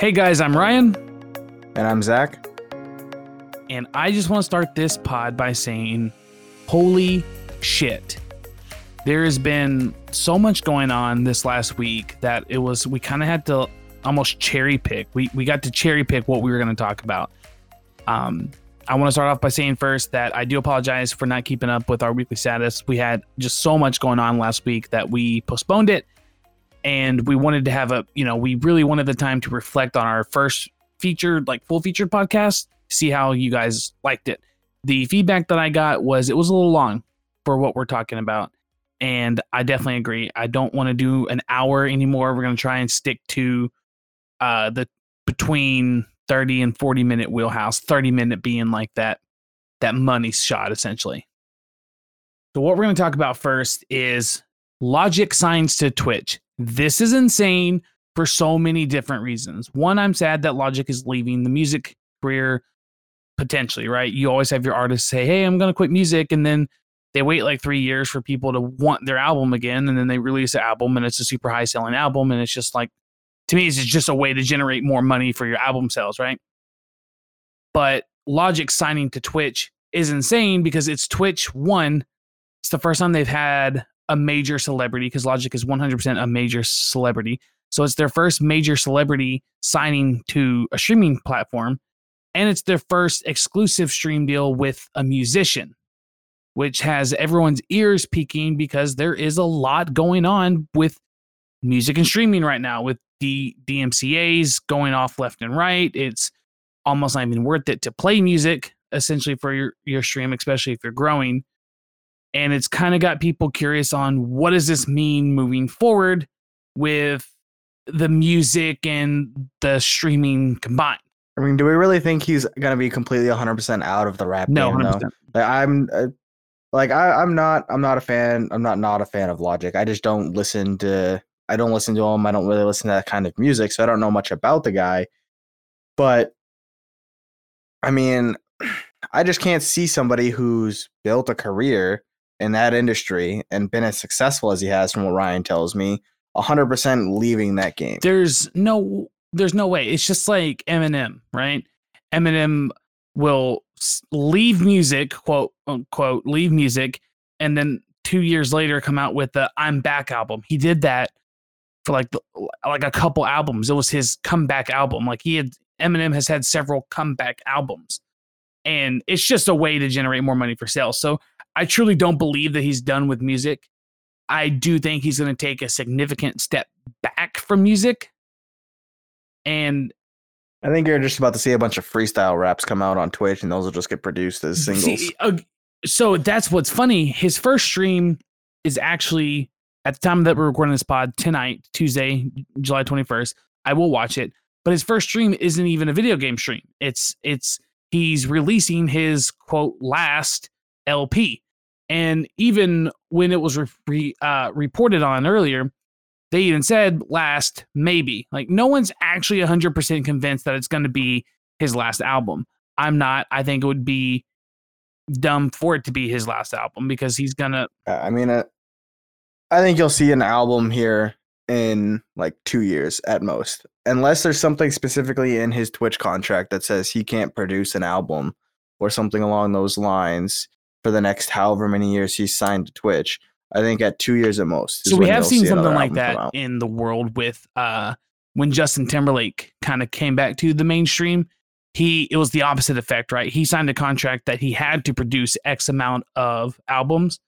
Hey guys, I'm Ryan, And I'm Zach. and I just want to start this pod by saying, holy shit. There has been so much going on this last week that it was, we kind of had to almost cherry pick. We, we got to cherry pick what we were going to talk about. Um, I want to start off by saying first that I do apologize for not keeping up with our weekly status. We had just so much going on last week that we postponed it. And we wanted to have a, you know, we really wanted the time to reflect on our first featured, like full featured podcast, see how you guys liked it. The feedback that I got was it was a little long for what we're talking about. And I definitely agree. I don't want to do an hour anymore. We're going to try and stick to uh, the between 30 and 40 minute wheelhouse 30 minute being like that that money shot essentially so what we're going to talk about first is logic signs to twitch this is insane for so many different reasons one i'm sad that logic is leaving the music career potentially right you always have your artists say hey i'm going to quit music and then they wait like three years for people to want their album again and then they release an album and it's a super high selling album and it's just like to me, it's just a way to generate more money for your album sales, right? But Logic signing to Twitch is insane because it's Twitch one. It's the first time they've had a major celebrity because Logic is 100% a major celebrity. So it's their first major celebrity signing to a streaming platform. And it's their first exclusive stream deal with a musician, which has everyone's ears peaking because there is a lot going on with music and streaming right now with the DMCA's going off left and right. It's almost not even worth it to play music essentially for your, your stream, especially if you're growing. And it's kind of got people curious on what does this mean moving forward with the music and the streaming combined. I mean, do we really think he's gonna be completely 100 percent out of the rap No, game? 100%. Though? Like, I'm, uh, like I, I'm not, I'm not a fan. I'm not not a fan of Logic. I just don't listen to. I don't listen to him. I don't really listen to that kind of music, so I don't know much about the guy. But I mean, I just can't see somebody who's built a career in that industry and been as successful as he has, from what Ryan tells me, 100% leaving that game. there's no there's no way. It's just like eminem right? Eminem will leave music quote unquote leave music and then two years later come out with the i'm back album. He did that for like the, like a couple albums. It was his comeback album. Like he had eminem has had several comeback albums. And it's just a way to generate more money for sales. So i truly don't believe that he's done with music i do think he's going to take a significant step back from music and I think you're just about to see a bunch of freestyle raps come out on Twitch, and those will just get produced as singles. See, uh, so that's what's funny. His first stream is actually at the time that we're recording this pod tonight, Tuesday, July 21st. I will watch it, but his first stream isn't even a video game stream. It's it's he's releasing his quote last LP, and even when it was re- uh, reported on earlier, they even said last maybe. Like no one's actually 100% convinced that it's going to be his last album. I'm not. I think it would be dumb for it to be his last album because he's gonna Uh, I mean, uh, I think you'll see an album here in like two years at most, unless there's something specifically in his Twitch contract that says he can't produce an album or something along those lines for the next however many years he's signed to Twitch. I think at two years at most. so we have seen see something like that in the world with uh when Justin Timberlake kind of came back to the mainstream he it was the opposite effect right? He signed a contract that he had to produce x amount of albums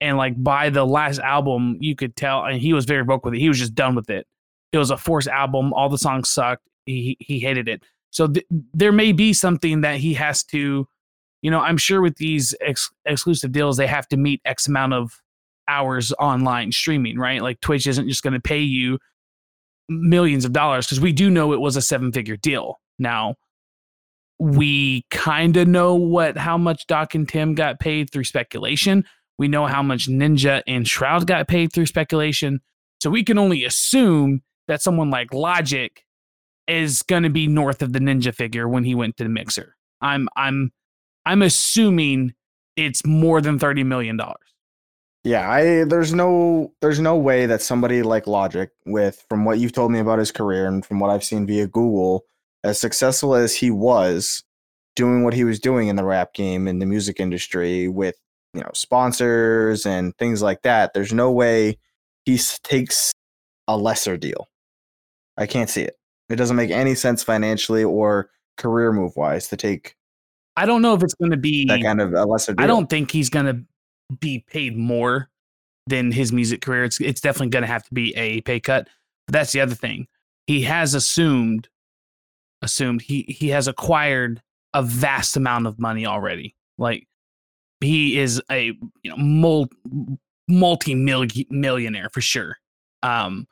and like by the last album you could tell and he was very vocal with it. He was just done with it. It was a forced album. All the songs sucked. He he hated it. So th- there may be something that he has to you know i'm sure with these ex- exclusive deals they have to meet x amount of hours online streaming, right? Like Twitch isn't just going to pay you millions of dollars because we do know it was a seven figure deal. Now, we kind of know what how much Doc and Tim got paid through speculation. We know how much Ninja and Shroud got paid through speculation. So we can only assume that someone like Logic is going to be north of the Ninja figure when he went to the mixer. I'm I'm I'm assuming it's more than 30 million dollars. Yeah, I there's no there's no way that somebody like Logic with from what you've told me about his career and from what I've seen via Google, as successful as he was doing what he was doing in the rap game in the music industry with, you know, sponsors and things like that, there's no way he takes a lesser deal. I can't see it. It doesn't make any sense financially or career move wise to take I don't know if it's going to be that kind of a lesser deal. I don't think he's going to be paid more than his music career. It's it's definitely going to have to be a pay cut. But that's the other thing. He has assumed assumed he he has acquired a vast amount of money already. Like he is a you know mul- multi millionaire for sure. Um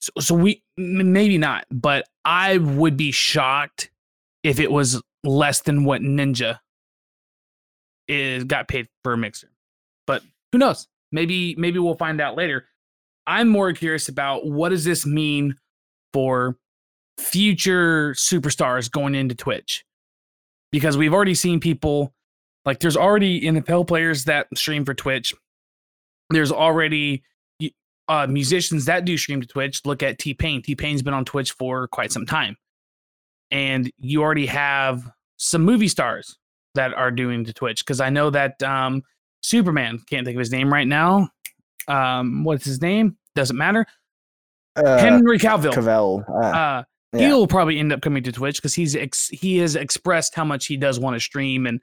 so, so we maybe not, but I would be shocked if it was less than what Ninja is got paid for a mixer. But who knows? Maybe maybe we'll find out later. I'm more curious about what does this mean for future superstars going into Twitch? Because we've already seen people like there's already NFL players that stream for Twitch. There's already uh, musicians that do stream to Twitch. Look at T Pain. T Pain's been on Twitch for quite some time. And you already have some movie stars that are doing to Twitch because I know that um, Superman can't think of his name right now. Um, what's his name? Doesn't matter. Uh, Henry Cavill. Cavill. Uh, uh, yeah. He'll probably end up coming to Twitch because he's ex- he has expressed how much he does want to stream, and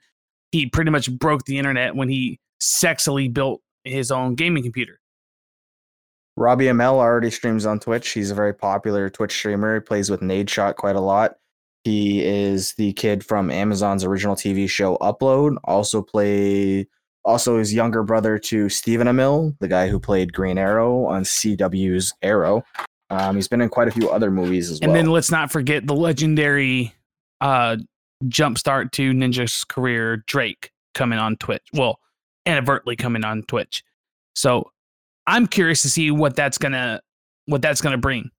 he pretty much broke the internet when he sexily built his own gaming computer. Robbie Amell already streams on Twitch. He's a very popular Twitch streamer. He plays with Nadeshot quite a lot. He is the kid from Amazon's original TV show Upload. Also play also his younger brother to Stephen Amell, the guy who played Green Arrow on CW's Arrow. Um, he's been in quite a few other movies as and well. And then let's not forget the legendary uh, jumpstart to Ninja's career, Drake, coming on Twitch. Well, inadvertently coming on Twitch. So I'm curious to see what that's gonna what that's gonna bring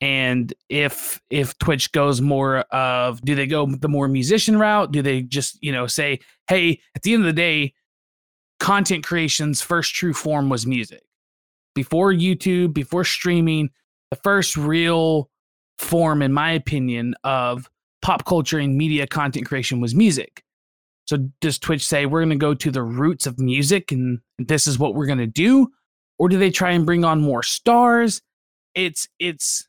and if if twitch goes more of do they go the more musician route? Do they just you know say hey at the end of the day content creation's first true form was music. Before youtube before streaming the first real form in my opinion of pop culture and media content creation was music. So does twitch say we're going to go to the roots of music and this is what we're going to do? Or do they try and bring on more stars? It's it's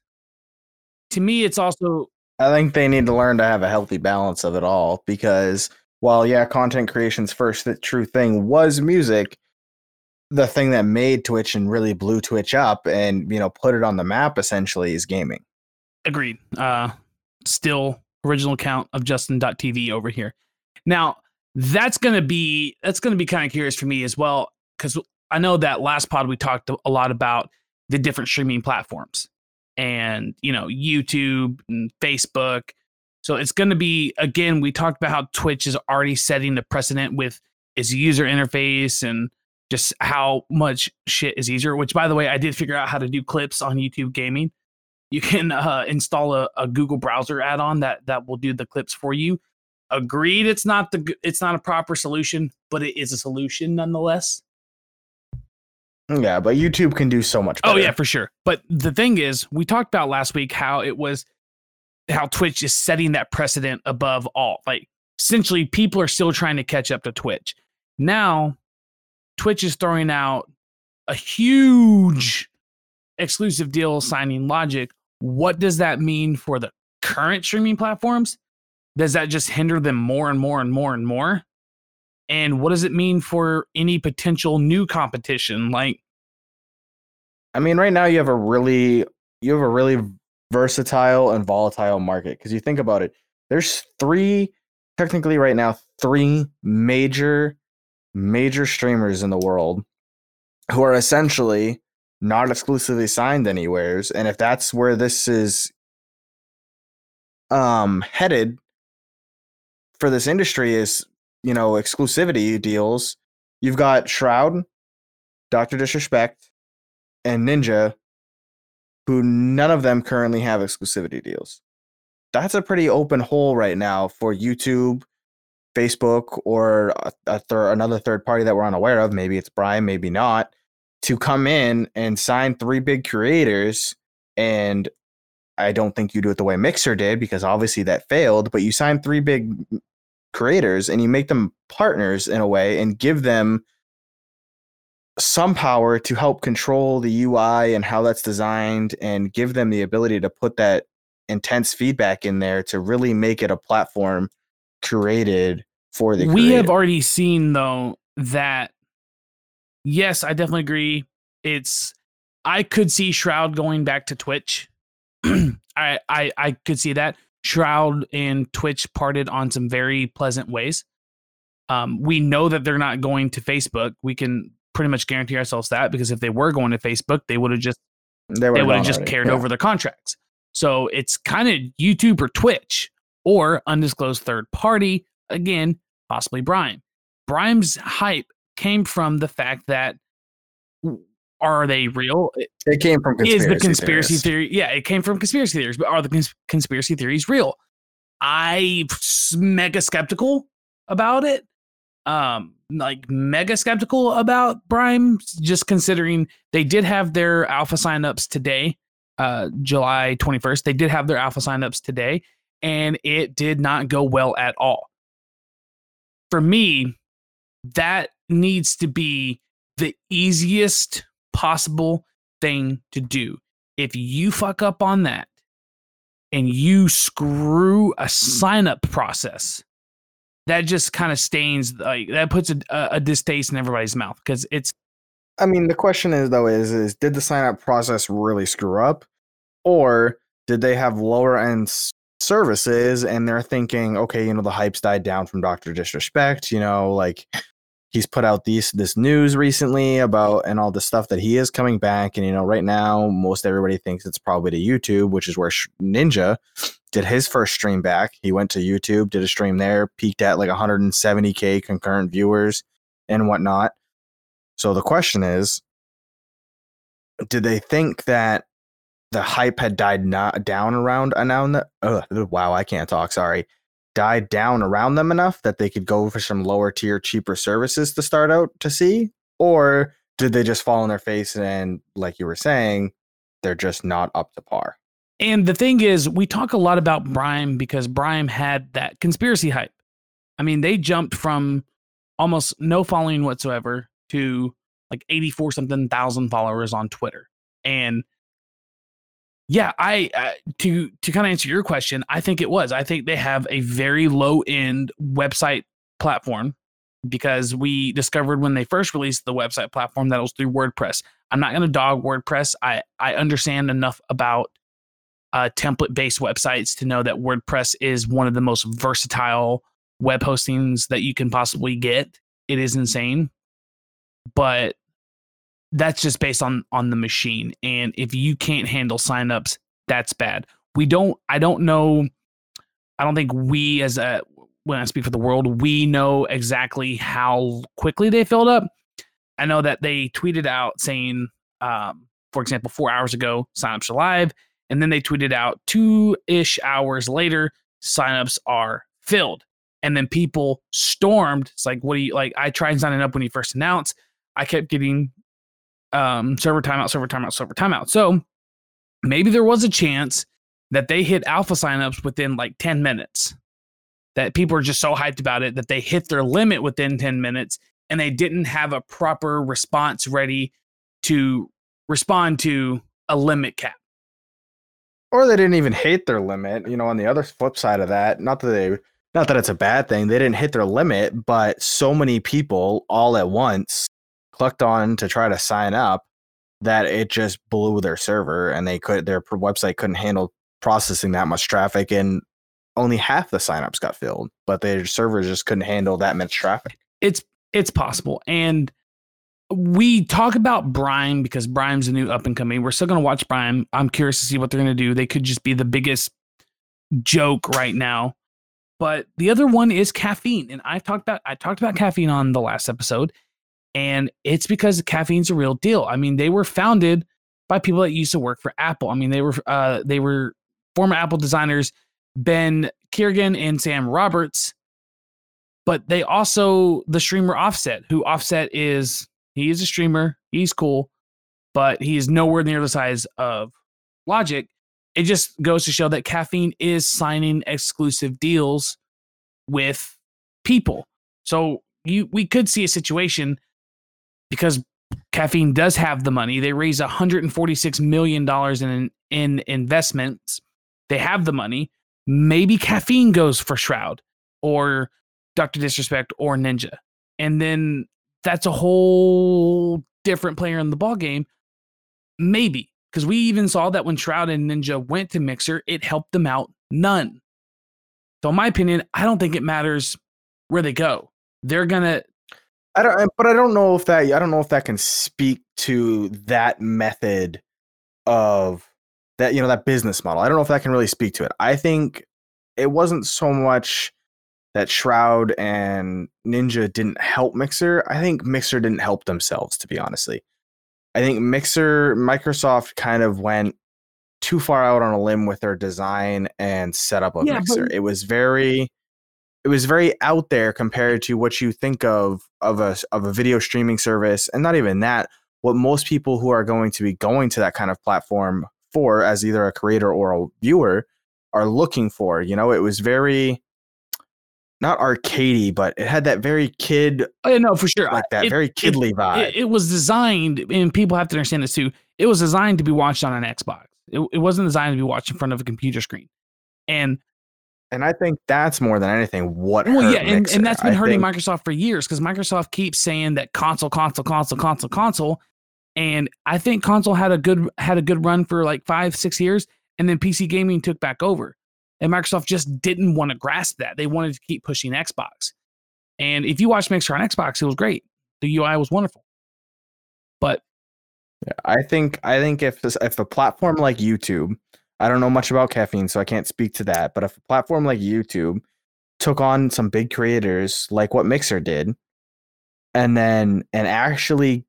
to me, it's also. I think they need to learn to have a healthy balance of it all because while, yeah, content creation's first the true thing was music, the thing that made Twitch and really blew Twitch up and, you know, put it on the map essentially is gaming. Agreed. Uh, still original account of Justin.tv over here. Now, that's going to be that's going to be kind of curious for me as well cuz I know that last pod we talked a lot about the different streaming platforms and you know YouTube and Facebook. So it's going to be again. We talked about how Twitch is already setting the precedent with its user interface and just how much shit is easier. Which, by the way, I did figure out how to do clips on YouTube Gaming. You can uh, install a, a Google browser add-on that that will do the clips for you. Agreed, it's not the it's not a proper solution, but it is a solution nonetheless. Yeah, but YouTube can do so much better. Oh yeah, for sure. But the thing is, we talked about last week how it was how Twitch is setting that precedent above all. Like essentially people are still trying to catch up to Twitch. Now, Twitch is throwing out a huge exclusive deal signing logic. What does that mean for the current streaming platforms? Does that just hinder them more and more and more and more? And what does it mean for any potential new competition? Like i mean right now you have a really you have a really versatile and volatile market because you think about it there's three technically right now three major major streamers in the world who are essentially not exclusively signed anywheres and if that's where this is um headed for this industry is you know, exclusivity deals, you've got Shroud, Doctor Disrespect, and Ninja, who none of them currently have exclusivity deals. That's a pretty open hole right now for YouTube Facebook or a, a another third party that we're unaware of, maybe it's Brime, maybe not, to come in and sign three big creators. And I don't think you do it the way Mixer did because obviously that failed, but you sign three big creators and you make them partners in a way and give them some power to help control the UI and how that's designed and give them the ability to put that intense feedback in there to really make it a platform created for the we creator. have already seen though that yes i definitely agree. It's i could see shroud going back to twitch. I, I i could see that shroud and twitch parted on some very pleasant ways um we know that they're not going to facebook we can pretty much guarantee ourselves that because if they were going to facebook they would have just they would have just already. carried Yeah. over their contracts. So it's kind of YouTube or Twitch or undisclosed third party. Again, possibly Brime. Brime's hype came from the fact that are they real? It came from conspiracy Is the conspiracy theorists. theory? Yeah, it came from conspiracy theories, but are the cons- conspiracy theories real? I mega skeptical about it. Um, like mega skeptical about Brime, just considering they did have their alpha signups today, uh, July 21st. They did have their alpha signups today, and it did not go well at all. For me, that needs to be the easiest possible thing to do. If you fuck up on that and you screw a hmm. sign up process, that just kind of stains like that puts a, a, distaste in everybody's mouth because it's I mean, the question is though is is did the sign up process really screw up, or did they have lower end services and they're thinking, okay, you know, the hype's died down from Doctor Disrespect, you know, like he's put out these this news recently about and all the stuff that he is coming back, and you know, right now most everybody thinks it's probably to YouTube, which is where Ninja did his first stream back. He went to YouTube, did a stream there, peaked at like 170k concurrent viewers and whatnot. So the question is, did they think that the hype had died not down around around the, wow, I can't talk, sorry. Died down around them enough that they could go for some lower tier, cheaper services to start out to see? Or did they just fall on their face and like you were saying, they're just not up to par? And the thing is, we talk a lot about Brime because Brime had that conspiracy hype. I mean, they jumped from almost no following whatsoever to like 84 something thousand followers on Twitter. And yeah, I uh, to to kind of answer your question, I think it was. I think they have a very low end website platform because we discovered when they first released the website platform that it was through WordPress. I'm not going to dog WordPress. I I understand enough about uh, template based websites to know that WordPress is one of the most versatile web hostings that you can possibly get. It is insane, but that's just based on on the machine. And if you can't handle signups, that's bad. We don't. I don't know. I don't think we as a when I speak for the world, we know exactly how quickly they filled up. I know that they tweeted out saying, um, for example, four hours ago, signups are live. And then they tweeted out two ish hours later, signups are filled. And then people stormed. It's like, what do you like? I tried signing up when you first announced. I kept getting um, server timeout, server timeout, server timeout. So maybe there was a chance that they hit alpha signups within like 10 minutes. That people are just so hyped about it that they hit their limit within 10 minutes and they didn't have a proper response ready to respond to a limit cap. Or they didn't even hit their limit. You know, on the other flip side of that, not that they not that it's a bad thing, they didn't hit their limit, but so many people all at once clicked on to try to sign up that it just blew their server and they could their website couldn't handle processing that much traffic and only half the signups got filled, but their servers just couldn't handle that much traffic. It's it's possible. And we talk about Brime because Brime's a new up and coming. We're still gonna watch Brime. I'm curious to see what they're gonna do. They could just be the biggest joke right now. But the other one is caffeine. And I've talked about I talked about caffeine on the last episode. And it's because caffeine's a real deal. I mean, they were founded by people that used to work for Apple. I mean, they were uh, they were former Apple designers Ben Keighran and Sam Roberts but they also the streamer Offset, who Offset is he is a streamer, he's cool, but he is nowhere near the size of Logic. It just goes to show that caffeine is signing exclusive deals with people. So you we could see a situation because caffeine does have the money. They raise 146 million dollars in in investments. They have the money. Maybe caffeine goes for Shroud or Dr. Disrespect or Ninja. And then that's a whole different player in the ball game. Maybe because we even saw that when Shroud and Ninja went to Mixer, it helped them out none. So, in my opinion, I don't think it matters where they go. They're gonna. I don't, but I don't know if that. I don't know if that can speak to that method of that. You know, that business model. I don't know if that can really speak to it. I think it wasn't so much that Shroud and Ninja didn't help Mixer. I think Mixer didn't help themselves, to be honestly. I think Mixer, Microsoft kind of went too far out on a limb with their design and setup of yeah, Mixer. But- it was very it was very out there compared to what you think of of a of a video streaming service and not even that what most people who are going to be going to that kind of platform for as either a creator or a viewer are looking for you know it was very not arcadey, but it had that very kid. Oh, yeah, no, for sure. Like that it, very kidly it, vibe. It, it, was designed, and people have to understand this too. It was designed to be watched on an Xbox. It, it wasn't designed to be watched in front of a computer screen. And and I think that's more than anything what. Well, yeah, and, and that's been I hurting think, Microsoft for years because Microsoft keeps saying that console, console, console, console, console, and I think console had a good had a good run for like five, six years, and then PC gaming took back over. And Microsoft just didn't want to grasp that. They wanted to keep pushing Xbox. And if you watch Mixer on Xbox, it was great. The UI was wonderful. But yeah, I think I think if this, if a platform like YouTube, I don't know much about caffeine, so I can't speak to that. But if a platform like YouTube took on some big creators like what Mixer did, and then and actually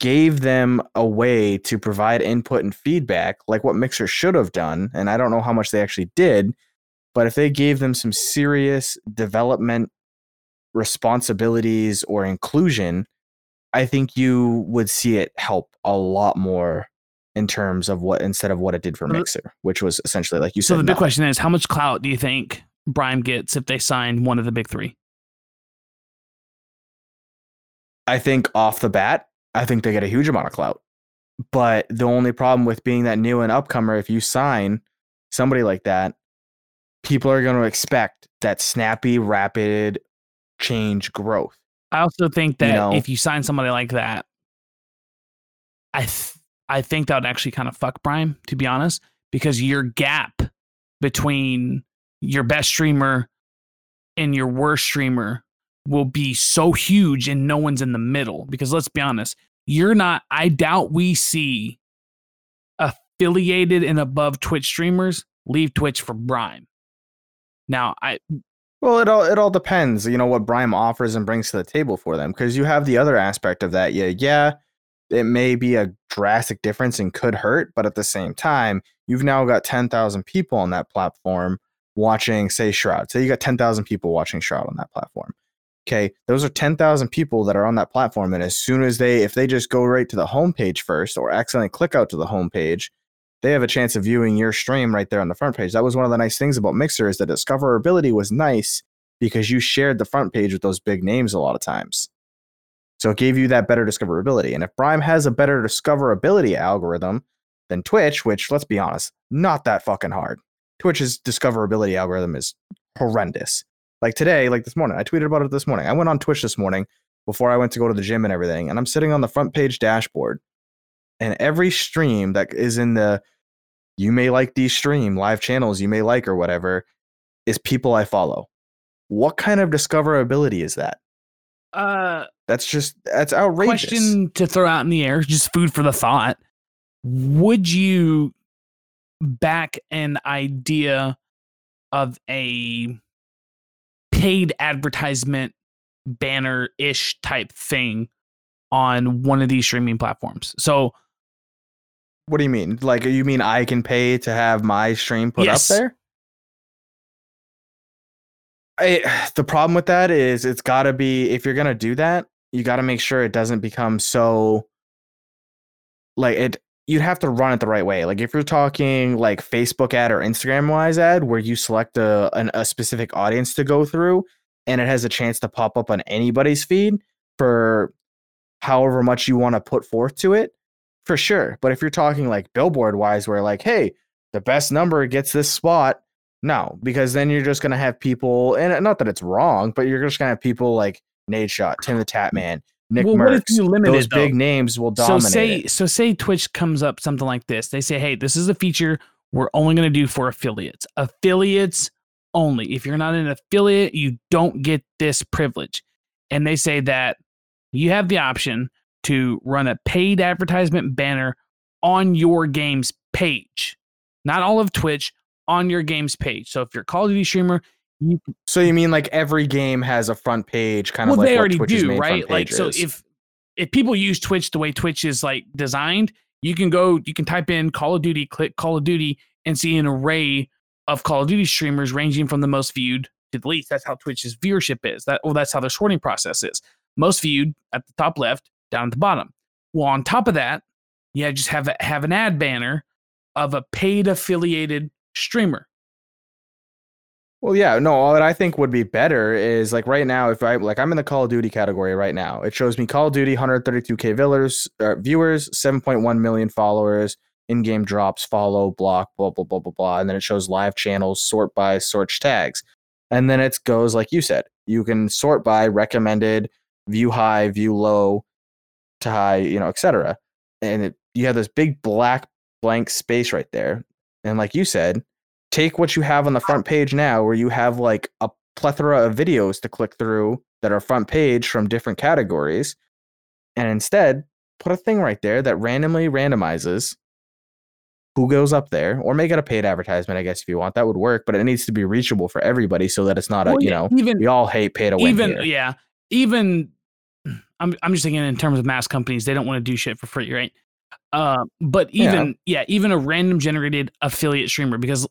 gave them a way to provide input and feedback like what Mixer should have done, and I don't know how much they actually did, but if they gave them some serious development responsibilities or inclusion, I think you would see it help a lot more in terms of what instead of what it did for Mixer, which was essentially like you said. So the big question is, how much clout do you think Brime gets if they sign one of the big three? I think off the bat, I think they get a huge amount of clout. But the only problem with being that new and upcomer, if you sign somebody like that, people are going to expect that snappy, rapid change growth. I also think that you know? if you sign somebody like that, I th- I think that would actually kind of fuck Brime, to be honest, because your gap between your best streamer and your worst streamer will be so huge and no one's in the middle. Because let's be honest, you're not, I doubt we see affiliated and above Twitch streamers leave Twitch for Brime. Now, I well, it all it all depends, you know, what Brime offers and brings to the table for them. Because you have the other aspect of that. Yeah, yeah, it may be a drastic difference and could hurt, but at the same time, you've now got ten thousand people on that platform watching, say, Shroud. Say you got ten thousand people watching Shroud on that platform. Okay, those are ten thousand people that are on that platform, and as soon as they, if they just go right to the homepage first, or accidentally click out to the homepage, they have a chance of viewing your stream right there on the front page. That was one of the nice things about Mixer is that discoverability was nice because you shared the front page with those big names a lot of times. So it gave you that better discoverability. And if Brime has a better discoverability algorithm than Twitch, which let's be honest, not that fucking hard. Twitch's discoverability algorithm is horrendous. Like today, like this morning, I tweeted about it this morning. I went on Twitch this morning before I went to go to the gym and everything, and I'm sitting on the front page dashboard. And every stream that is in the you may like these stream live channels you may like or whatever is people I follow. What kind of discoverability is that? Uh that's just that's outrageous. Question to throw out in the air, just food for the thought. Would you back an idea of a paid advertisement banner ish type thing on one of these streaming platforms? So what do you mean? Like, you mean I can pay to have my stream put yes. up there? I, the problem with that is it's got to be if you're gonna do that, you got to make sure it doesn't become so like it. You'd have to run it the right way. Like if you're talking like Facebook ad or Instagram wise ad, where you select a an, a specific audience to go through, and it has a chance to pop up on anybody's feed for however much you want to put forth to it, for sure. But if you're talking like billboard wise, where like, hey, the best number gets this spot, no, because then you're just gonna have people, and not that it's wrong, but you're just gonna have people like Nadeshot, Tim the Tatman, Nick Well, what if you limit Those it, big names will So dominate. say it. so say Twitch comes up something like this. They say, "Hey, this is a feature we're only going to do for affiliates. Affiliates only. If you're not an affiliate, you don't get this privilege." And they say that you have the option to run a paid advertisement banner on your game's page. Not all of Twitch, on your game's page. So if you're a Call of Duty streamer, you So you mean like every game has a front page, kind well, of like they already do, right? Like, so is. if if people use Twitch the way Twitch is like designed, you can go, you can type in Call of Duty, click Call of Duty, and see an array of Call of Duty streamers ranging from the most viewed to the least. That's how Twitch's viewership is. That well, that's how their sorting process is. Most viewed at the top left, down at the bottom. Well, on top of that, yeah, just have a, have an ad banner of a paid affiliated streamer. Well, yeah, no. What I think would be better is like right now, if I like, I'm in the Call of Duty category right now. It shows me Call of Duty, 132k viewers, uh, viewers, 7.1 million followers, in-game drops, follow, block, blah blah blah blah blah, and then it shows live channels, sort by search tags, and then it goes like you said. You can sort by recommended, view high, view low, to high, you know, etc. And it, you have this big black blank space right there, and like you said, take what you have on the front page now where you have like a plethora of videos to click through that are front page from different categories and instead put a thing right there that randomly randomizes who goes up there or make it a paid advertisement i guess if you want that would work but it needs to be reachable for everybody so that it's not a Well, you know even we all hate pay to win even here. yeah even I'm, I'm just thinking in terms of mass companies they don't want to do shit for free right uh, but Yeah. even yeah. even a random generated affiliate streamer because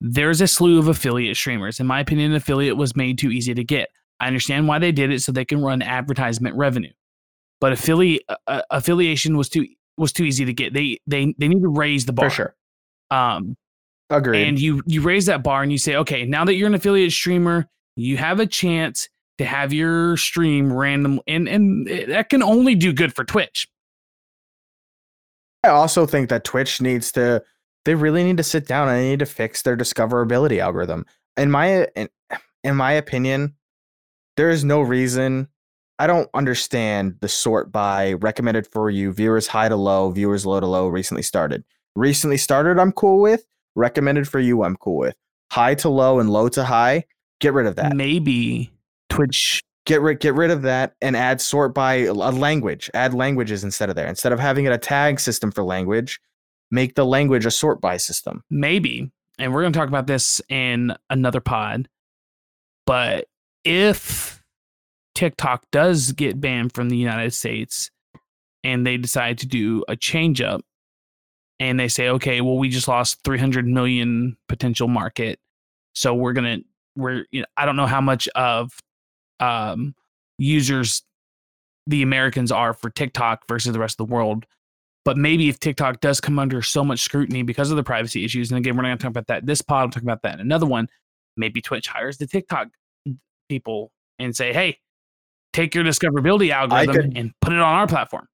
there's a slew of affiliate streamers. In my opinion affiliate was made too easy to get. I understand why they did it so they can run advertisement revenue. But affiliate uh, uh, affiliation was too was too easy to get. They they they need to raise the bar. for sure. Um agreed. and you you raise that bar and you say okay now that you're an affiliate streamer you have a chance to have your stream random and and that can only do good for twitch. I also think that Twitch needs to they really need to sit down and they need to fix their discoverability algorithm. In my in, in my opinion, there is no reason I don't understand the sort by recommended for you, viewers high to low, viewers low to low, recently started. Recently started, I'm cool with. Recommended for you, I'm cool with. High to low and low to high, get rid of that. maybe twitch Get rid get rid of that and add sort by a language. Add languages instead of there. Instead of having it a tag system for language, make the language a sort by system. maybe and we're going to talk about this in another pod but if tiktok does get banned from the united states and they decide to do a change up and they say okay well we just lost 300 million potential market so we're going to we're you know, i don't know how much of um users the americans are for tiktok versus the rest of the world but maybe if TikTok does come under so much scrutiny because of the privacy issues, and again, we're not going to talk about that this pod, I'm talking about that in another one. Maybe Twitch hires the TikTok people and say, hey, take your discoverability algorithm could- and put it on our platform.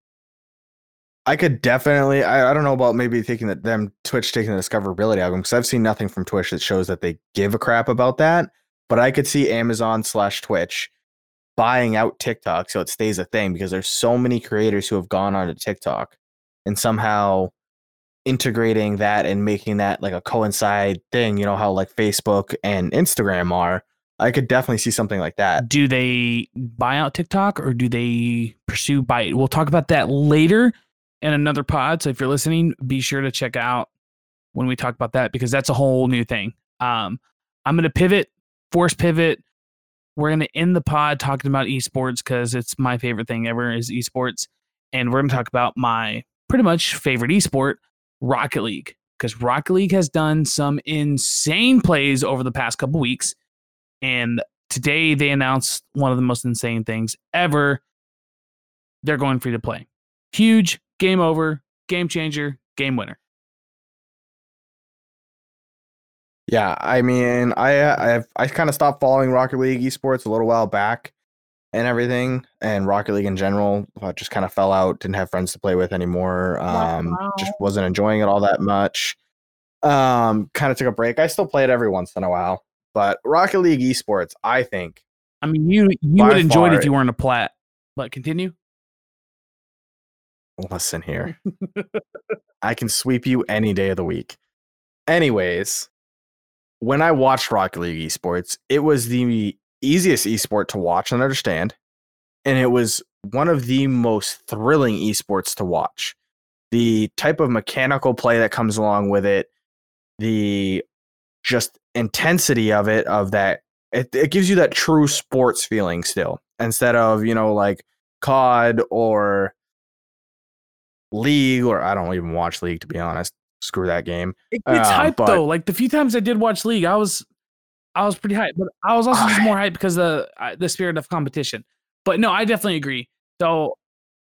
I could definitely. I, I don't know about maybe taking that them Twitch taking the discoverability algorithm because I've seen nothing from Twitch that shows that they give a crap about that. But I could see Amazon slash Twitch buying out TikTok so it stays a thing because there's so many creators who have gone onto TikTok and somehow integrating that and making that like a coincide thing. You know how like Facebook and Instagram are. I could definitely see something like that. Do they buy out TikTok or do they pursue Byte? We'll talk about that later in another pod. So if you're listening, be sure to check out when we talk about that because that's a whole new thing. Um, I'm going to pivot, force pivot. We're going to end the pod talking about esports because it's my favorite thing ever is esports. And we're going to talk about my pretty much favorite esport, Rocket League, because Rocket League has done some insane plays over the past couple weeks. And today they announced one of the most insane things ever. They're going free to play. Huge, game over, game changer, game winner. Yeah, I mean, I uh, I've I kind of stopped following Rocket League esports a little while back and everything, and Rocket League in general I just kind of fell out. Didn't have friends to play with anymore. Um, Wow. just wasn't enjoying it all that much. Um, kind of took a break. I still play it every once in a while, but Rocket League esports, I think, I mean, you you would enjoy it if you weren't a plat. But continue. listen here, I can sweep you any day of the week. Anyways, when I watched Rocket League esports, it was the easiest esport to watch and understand. And it was one of the most thrilling esports to watch. The type of mechanical play that comes along with it, the just intensity of it, of that, it, it gives you that true sports feeling still, instead of, you know, like COD or League, or I don't even watch League to be honest. Screw that game. It gets Um, hyped but- though. Like the few times I did watch League, I was I was pretty hyped, but I was also just more hyped because of uh, the spirit of competition. But no, I definitely agree. So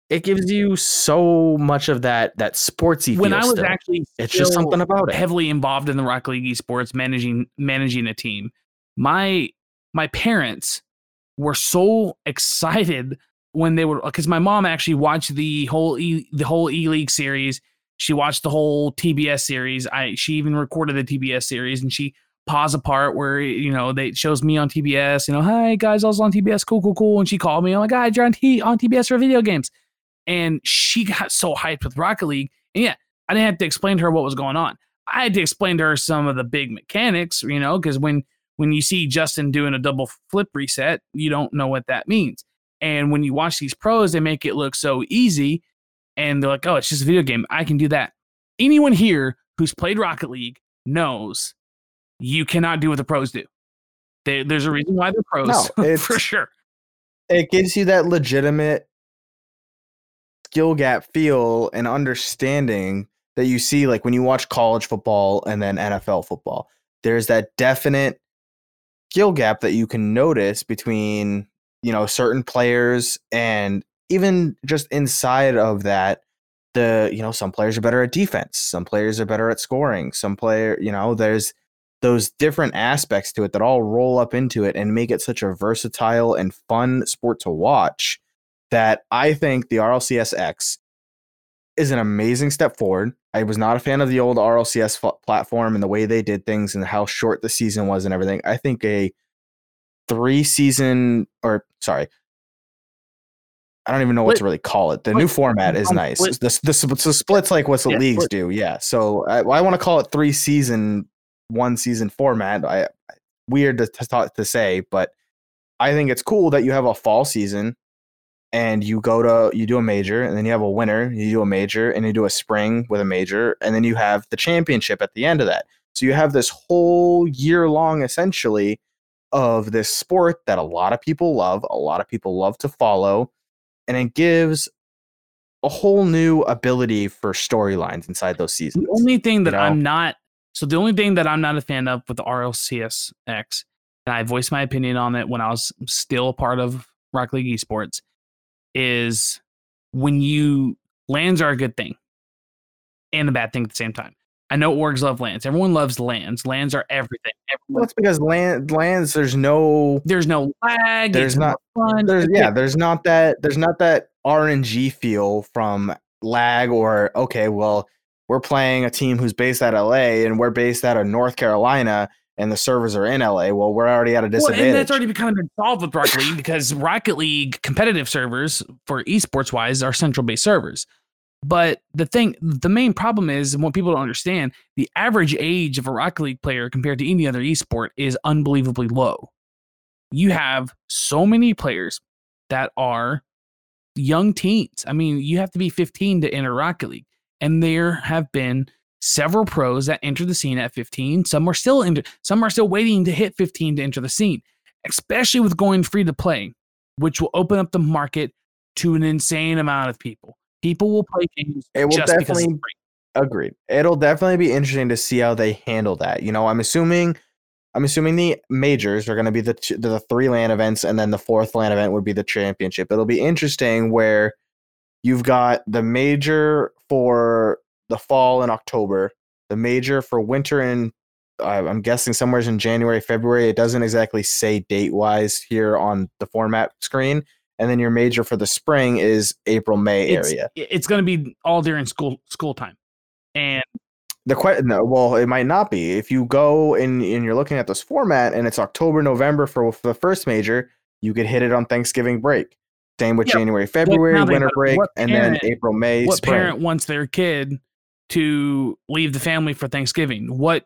It gives you so much of that that sportsy when I was still. actually it's just something about it. heavily involved in the Rocket League esports, managing managing a team, my my parents were so excited when they were because my mom actually watched the whole e, the whole E League series. She watched the whole TBS series. I she even recorded the TBS series and she paused a part where you know they shows me on TBS. You know, hi guys, I was on TBS. Cool, cool, cool. And she called me. I'm like, guys, you're on, T- on TBS for video games. And she got so hyped with Rocket League. And yeah, I didn't have to explain to her what was going on. I had to explain to her some of the big mechanics, you know, because when when you see Justin doing a double flip reset, you don't know what that means. And when you watch these pros, they make it look so easy, and they're like, "Oh, it's just a video game. I can do that." Anyone here who's played Rocket League knows you cannot do what the pros do. There- there's a reason why they're pros, No, for sure. it gives you that legitimate skill gap feel and understanding that you see like when you watch college football and then NFL football. There's that definite skill gap that you can notice between, you know, certain players and even just inside of that the, you know, some players are better at defense, some players are better at scoring, some player, you know, there's those different aspects to it that all roll up into it and make it such a versatile and fun sport to watch that I think the RLCSX is an amazing step forward. I was not a fan of the old RLCS f- platform and the way they did things and how short the season was and everything. I think a three season or sorry, I don't even know what to really call it. The new format is nice. The, the, the splits like what the Yeah, leagues do. Yeah. So I, I want to call it three season, one season format. I weird to, to, to say, but I think it's cool that you have a fall season and you go to you do a major and then you have a winter, you do a major and you do a spring with a major and then you have the championship at the end of that. So you have this whole year long essentially of this sport that a lot of people love, a lot of people love to follow and it gives a whole new ability for storylines inside those seasons. The only thing that know? I'm not so the only thing that I'm not a fan of with the RLCSX, and I voiced my opinion on it when I was still a part of Rock League Esports, is when you LANs are a good thing and a bad thing at the same time. I know orgs love LANs. Everyone loves LANs. LANs are everything. Well, it's because LAN LANs there's no there's no lag. There's more fun. there's it's- yeah there's not that there's not that rng feel from lag or okay well we're playing a team who's based out of la and we're based out of north carolina and the servers are in la well we're already at a Well, disadvantage and that's already kind of been solved with Rocket League because Rocket League competitive servers for esports wise are central based servers. But the thing, the main problem is, and what people don't understand, the average age of a Rocket League player compared to any other esport is unbelievably low. You have so many players that are young teens. I mean, you have to be 15 to enter Rocket League. And there have been several pros that enter the scene at 15. Some are still in, some are still waiting to hit 15 to enter the scene, especially with going free to play, which will open up the market to an insane amount of people. People will play games It will just because it's definitely- agreed it'll definitely be interesting to see how they handle that you know i'm assuming I'm assuming the majors are going to be the the three LAN events, and then the fourth LAN event would be the championship. It'll be interesting where you've got the major for the fall in October, the major for winter in I'm guessing somewhere's in January, February. It doesn't exactly say date wise here on the format screen. And then your major for the spring is April, May It's, area. it's going to be all during school school time, and The question, no, well, it might not be. If you go and, and you're looking at this format and it's October, November for, for the first major, you could hit it on Thanksgiving break. Same with Yeah, January, February, think winter break, and then April, May, what spring. parent wants their kid to leave the family for Thanksgiving? What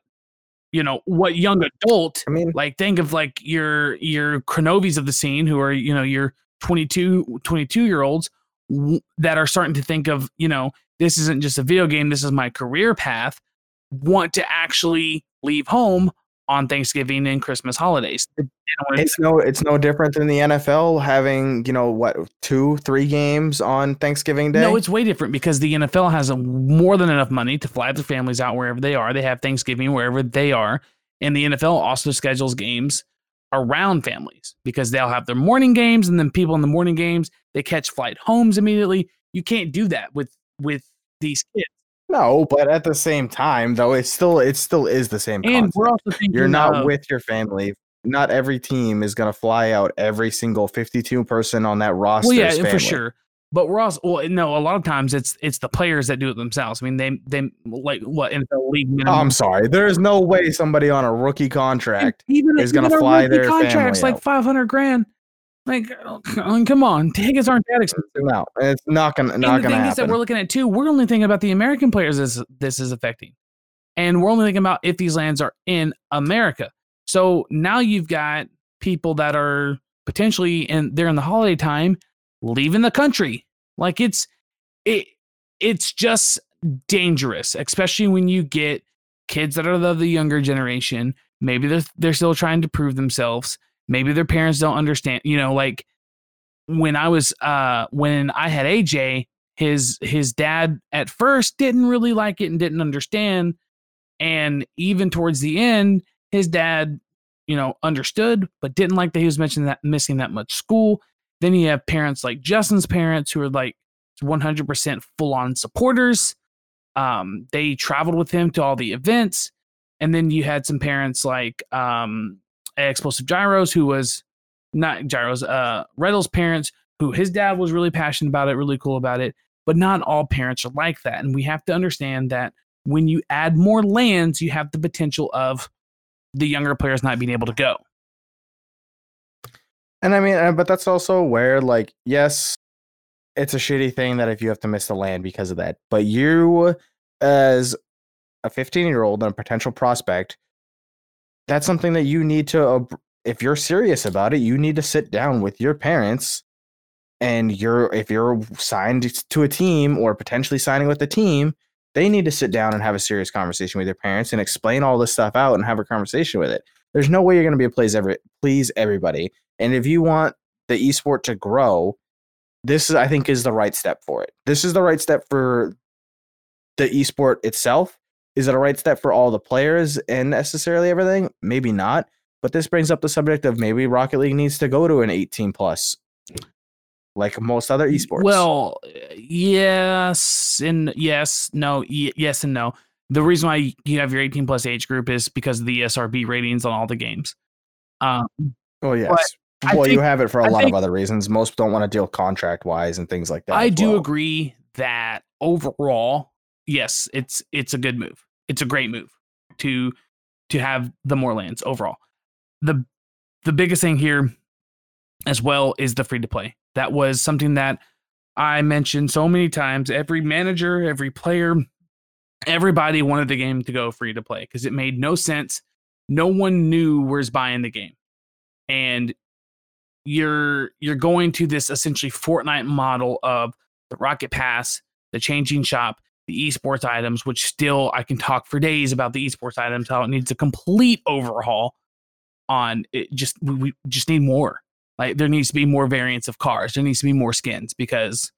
you know, what young adult I mean, like think of like your your Kronovis of the scene who are you know your 22 22 year olds w- that are starting to think of you know this isn't just a video game this is my career path want to actually leave home on Thanksgiving and Christmas holidays They don't wanna do it's no it's no different than the NFL having, you know, what, two, three games on Thanksgiving Day. No, it's way different because the NFL has a, more than enough money to fly their families out wherever they are. They have Thanksgiving wherever they are. And the NFL also schedules games around families because they'll have their morning games and then people in the morning games, they catch flight homes immediately. You can't do that with with these kids. No, but at the same time, though, it still it still is the same. And we're also thinking You're not of- with your family. Not every team is going to fly out every single 52 person on that roster. well, yeah, for sure. But we're also well, no. A lot of times it's it's the players that do it themselves. I mean, they they like what NFL league. Minimum- I'm sorry. There's no way somebody on a rookie contract. even is gonna even fly their contracts family like five hundred grand. Like, I mean, come on, tickets aren't that expensive. No, it's not going to and not the thing is that we're looking at too. We're only thinking about the American players this this is affecting, and we're only thinking about if these LANs are in America. So now you've got people that are potentially and they're in the holiday time leaving the country. Like it's it it's just dangerous, especially when you get kids that are the, the younger generation. Maybe they're they're still trying to prove themselves. Maybe their parents don't understand. You know, like when I was uh when I had AJ, his his dad at first didn't really like it and didn't understand. And even towards the end, his dad, you know, understood, but didn't like that he was mentioning that missing that much school. Then you have parents like Justin's parents who are like 100% full on supporters. Um, they traveled with him to all the events. And then you had some parents like um, Explosive Gyros, who was not Gyros, uh, Reddle's parents, who his dad was really passionate about it, really cool about it. But not all parents are like that. And we have to understand that when you add more LANs, you have the potential of the younger players not being able to go. And I mean, uh, but that's also where, like, yes, it's a shitty thing that if you have to miss the LAN because of that. But you, as a 15 year old and a potential prospect, that's something that you need to, if you're serious about it, you need to sit down with your parents. And you're, if you're signed to a team or potentially signing with a team, they need to sit down and have a serious conversation with your parents and explain all this stuff out and have a conversation with it. There's no way you're going to be a please every please everybody. And if you want the esport to grow, this is I think is the right step for it. This is the right step for the esport itself. Is it a right step for all the players and necessarily everything? Maybe not. But this brings up the subject of maybe Rocket League needs to go to an 18 plus, like most other esports. Well, yes and yes, no, y- yes and no. The reason why you have your 18 plus age group is because of the ESRB ratings on all the games. Um, oh yes. Well, you have it for a I lot think- of other reasons. Most don't want to deal contract wise and things like that. I do well. agree that overall, yes, it's it's a good move. It's a great move to to have the more LANs overall. The the biggest thing here as well is the free to play. That was something that I mentioned so many times. Every manager, every player, everybody wanted the game to go free to play because it made no sense. No one knew where's buying the game. And you're you're going to this essentially Fortnite model of the Rocket Pass, the changing shop, the esports items, which still I can talk for days about the esports items, how it needs a complete overhaul on it just we, we just need more. Like there needs to be more variants of cars. There needs to be more skins because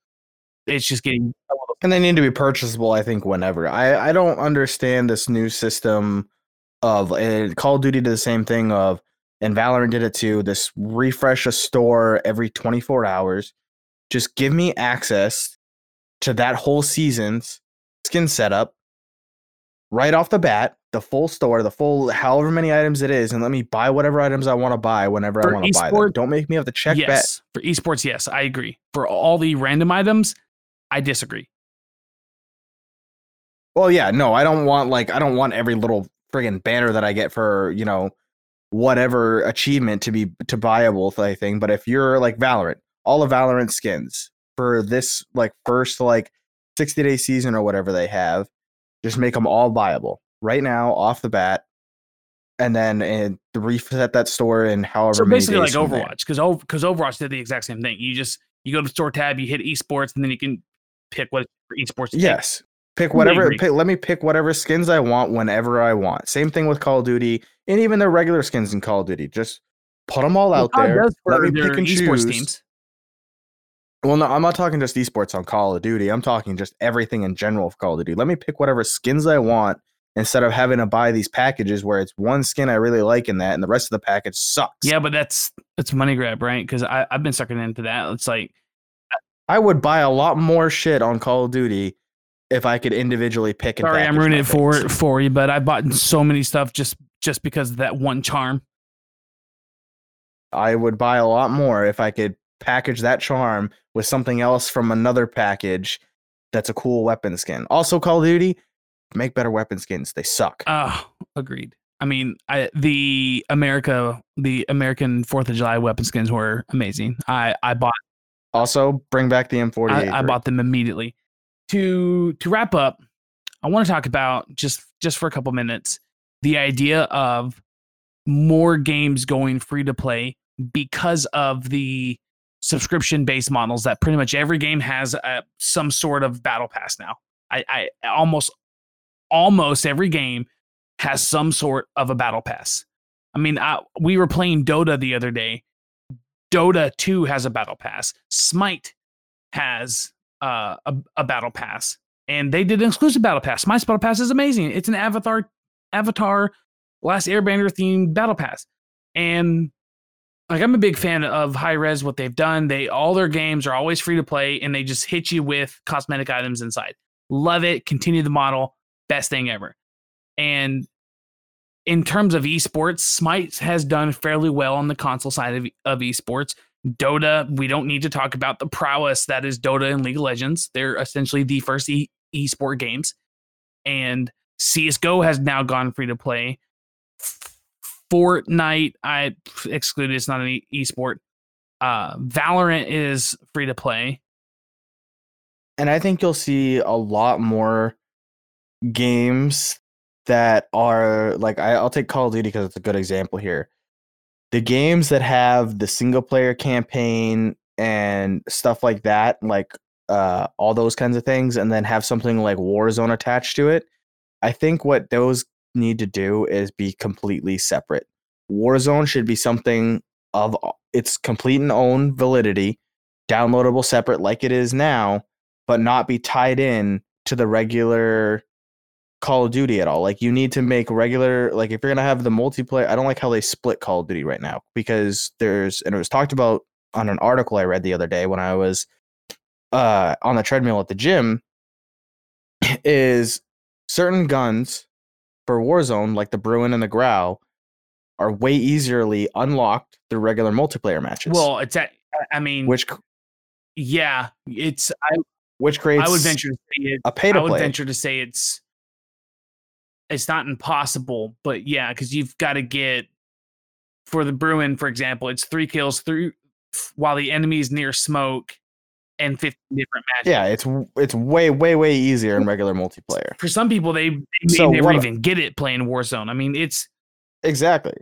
it's just getting and they need to be purchasable i think whenever i i don't understand this new system of and Call of Duty did the same thing of and Valorant did it too. This refresh a store every 24 hours. Just give me access to that whole season's skin setup right off the bat, the full store, the full however many items it is, and let me buy whatever items I want to buy whenever For I want to buy them. Don't make me have to check yes. For esports, yes, I agree. For all the random items, I disagree. Well, yeah, no, I don't want like I don't want every little friggin' banner that I get for you know whatever achievement to be to buyable thing. But if you're like Valorant, all the Valorant skins for this like first like 60 day season or whatever they have, just make them all viable right now off the bat, and then and reset that store in however So basically, like. Overwatch, because because Overwatch did the exact same thing. You just you go to the store tab, you hit esports, and then you can pick what for esports. Yes. Pick whatever. Pick, let me pick whatever skins I want whenever I want. Same thing with Call of Duty and even the regular skins in Call of Duty. Just put them all out COD there. Let me pick and esports choose. teams. Well, no, I'm not talking just esports on Call of Duty. I'm talking just everything in general of Call of Duty. Let me pick whatever skins I want instead of having to buy these packages where it's one skin I really like in that and the rest of the package sucks. Yeah, but that's that's money grab, right? Because I've been sucking into that. It's like I would buy a lot more shit on Call of Duty if I could individually pick and sorry, I'm ruining it for things. for you, but I bought so many stuff just just because of that one charm. I would buy a lot more if I could package that charm with something else from another package that's a cool weapon skin. Also, Call of Duty, make better weapon skins. They suck. Oh, agreed. I mean, I, the America, the American Fourth of July weapon skins were amazing. I I bought Also, bring back the M48. I, I bought them immediately. To to wrap up, I want to talk about just just for a couple minutes the idea of more games going free to play because of the subscription based models that pretty much every game has uh some sort of battle pass now. I, I almost almost every game has some sort of a battle pass. I mean, I, we were playing Dota the other day. Dota 2 has a battle pass. Smite has uh, a, a battle pass, and they did an exclusive battle pass. Smite's battle pass is amazing. It's an Avatar, Avatar, Last Airbender themed battle pass, and like I'm a big fan of Hi-Rez. What they've done, they all their games are always free to play, and they just hit you with cosmetic items inside. Love it. Continue the model. Best thing ever. And in terms of esports, Smite has done fairly well on the console side of, of esports. Dota, we don't need to talk about the prowess that is Dota and League of Legends. They're essentially the first e- esport games. And CSGO has now gone free to play. Fortnite, I excluded, it's not an e- esport. Uh, Valorant is free to play. and I think you'll see a lot more games that are like I, I'll take Call of Duty because it's a good example here. The games that have the single player campaign and stuff like that, like uh, all those kinds of things, and then have something like Warzone attached to it. I think what those need to do is be completely separate. Warzone should be something of its complete and own validity, downloadable separate like it is now, but not be tied in to the regular Call of Duty at all. Like you need to make regular like if you're gonna have the multiplayer. I don't like how they split Call of Duty right now because there's and it was talked about on an article I read the other day when I was uh on the treadmill at the gym is certain guns for Warzone like the Bruen and the Grau are way easierly unlocked through regular multiplayer matches. Well, it's at, I mean, which yeah, it's, I, which creates I would venture to say it, a pay to I would venture to say it's it's not impossible, but yeah, because you've got to get for the Bruen, for example, it's three kills through while the enemy is near smoke and 15 different matches. Yeah, it's it's way way way easier in regular multiplayer. For some people, they, they may So never even get it playing Warzone. I mean, it's Exactly.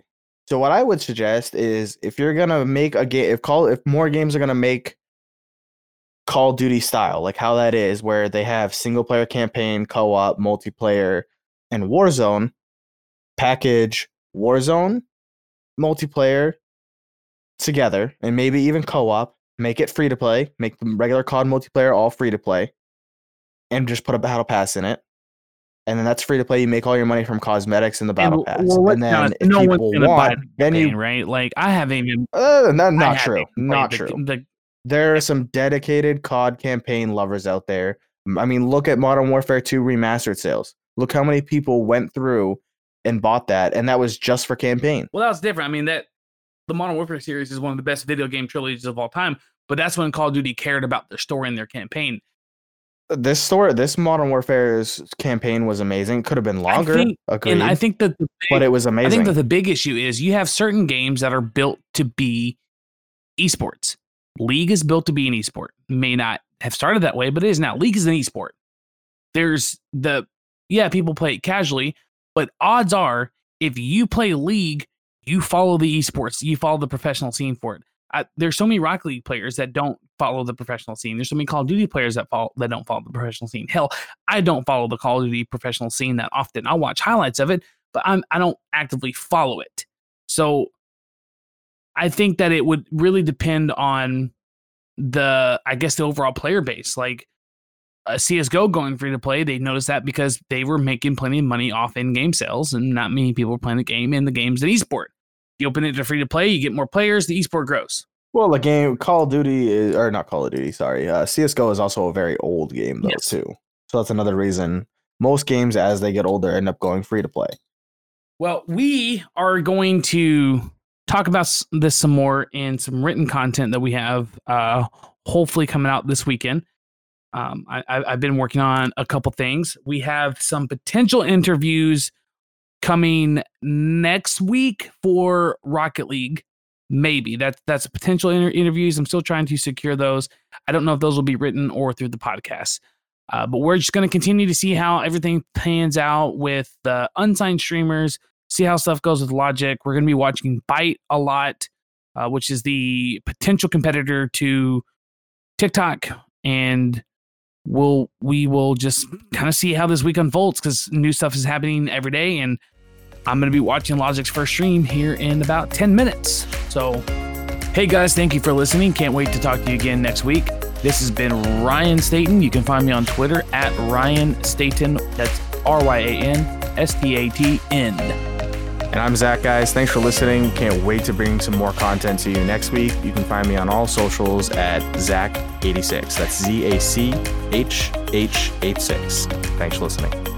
So what I would suggest is if you're gonna make a game, if call if more games are gonna make Call of Duty style, like how that is, where they have single player campaign, co op, multiplayer, and Warzone, package Warzone, multiplayer together, and maybe even co op. Make it free to play. Make the regular COD multiplayer all free to play, and just put a battle pass in it. and then that's free to play. You make all your money from cosmetics and the battle And, pass. well, and then if no one's people want, the then you right? Like I haven't even. uh, not, not true, not played true. the- the- There are some dedicated COD campaign lovers out there. I mean, look at Modern Warfare 2 remastered sales. Look how many people went through and bought that, and that was just for campaign. well, that was different. I mean, that the Modern Warfare series is one of the best video game trilogies of all time. But that's when Call of Duty cared about their story and their campaign. This story, this Modern Warfare's campaign was amazing. Could have been longer, think- agreed, And I think that the but it was amazing. I think that the big issue is you have certain games that are built to be esports. League is built to be an esport. May not have started that way, but it is now. League is an esport. There's the yeah, people play it casually, but odds are if you play League, you follow the esports, you follow the professional scene for it. I, there's so many Rocket League players that don't follow the professional scene. There's so many Call of Duty players that follow that don't follow the professional scene. Hell, I don't follow the Call of Duty professional scene that often. I'll watch highlights of it, but I'm I don't actively follow it. So I think that it would really depend on the I guess the overall player base. Like uh, CS:GO going free to play, they noticed that because they were making plenty of money off in-game sales, and not many people were playing the game, and the game's an esport. You open it to free to play, you get more players, the esport grows. well, the game Call of Duty is, or not Call of Duty, sorry. Uh, CS:GO is also a very old game though Yes. too. So that's another reason most games as they get older end up going free to play. Well, we are going to talk about this some more in some written content that we have, uh, hopefully coming out this weekend. Um, I, I, I've been working on a couple things. We have some potential interviews coming next week for Rocket League. Maybe that's that's potential inter- interviews. I'm still trying to secure those. I don't know if those will be written or through the podcast. Uh, but we're just going to continue to see how everything pans out with the unsigned streamers, see how stuff goes with Logic. We're going to be watching Byte a lot, uh, which is the potential competitor to TikTok, and we'll we will just kind of see how this week unfolds because new stuff is happening every day, and I'm going to be watching Logic's first stream here in about 10 minutes. So, hey guys, thank you for listening. Can't wait to talk to you again next week. This has been Ryan Staten. You can find me on Twitter at Ryan Staten. That's R Y A N S T A T N. And I'm Zach, guys. Thanks for listening. Can't wait to bring some more content to you next week. You can find me on all socials at Zach86. That's Z A C H H 86. Thanks for listening.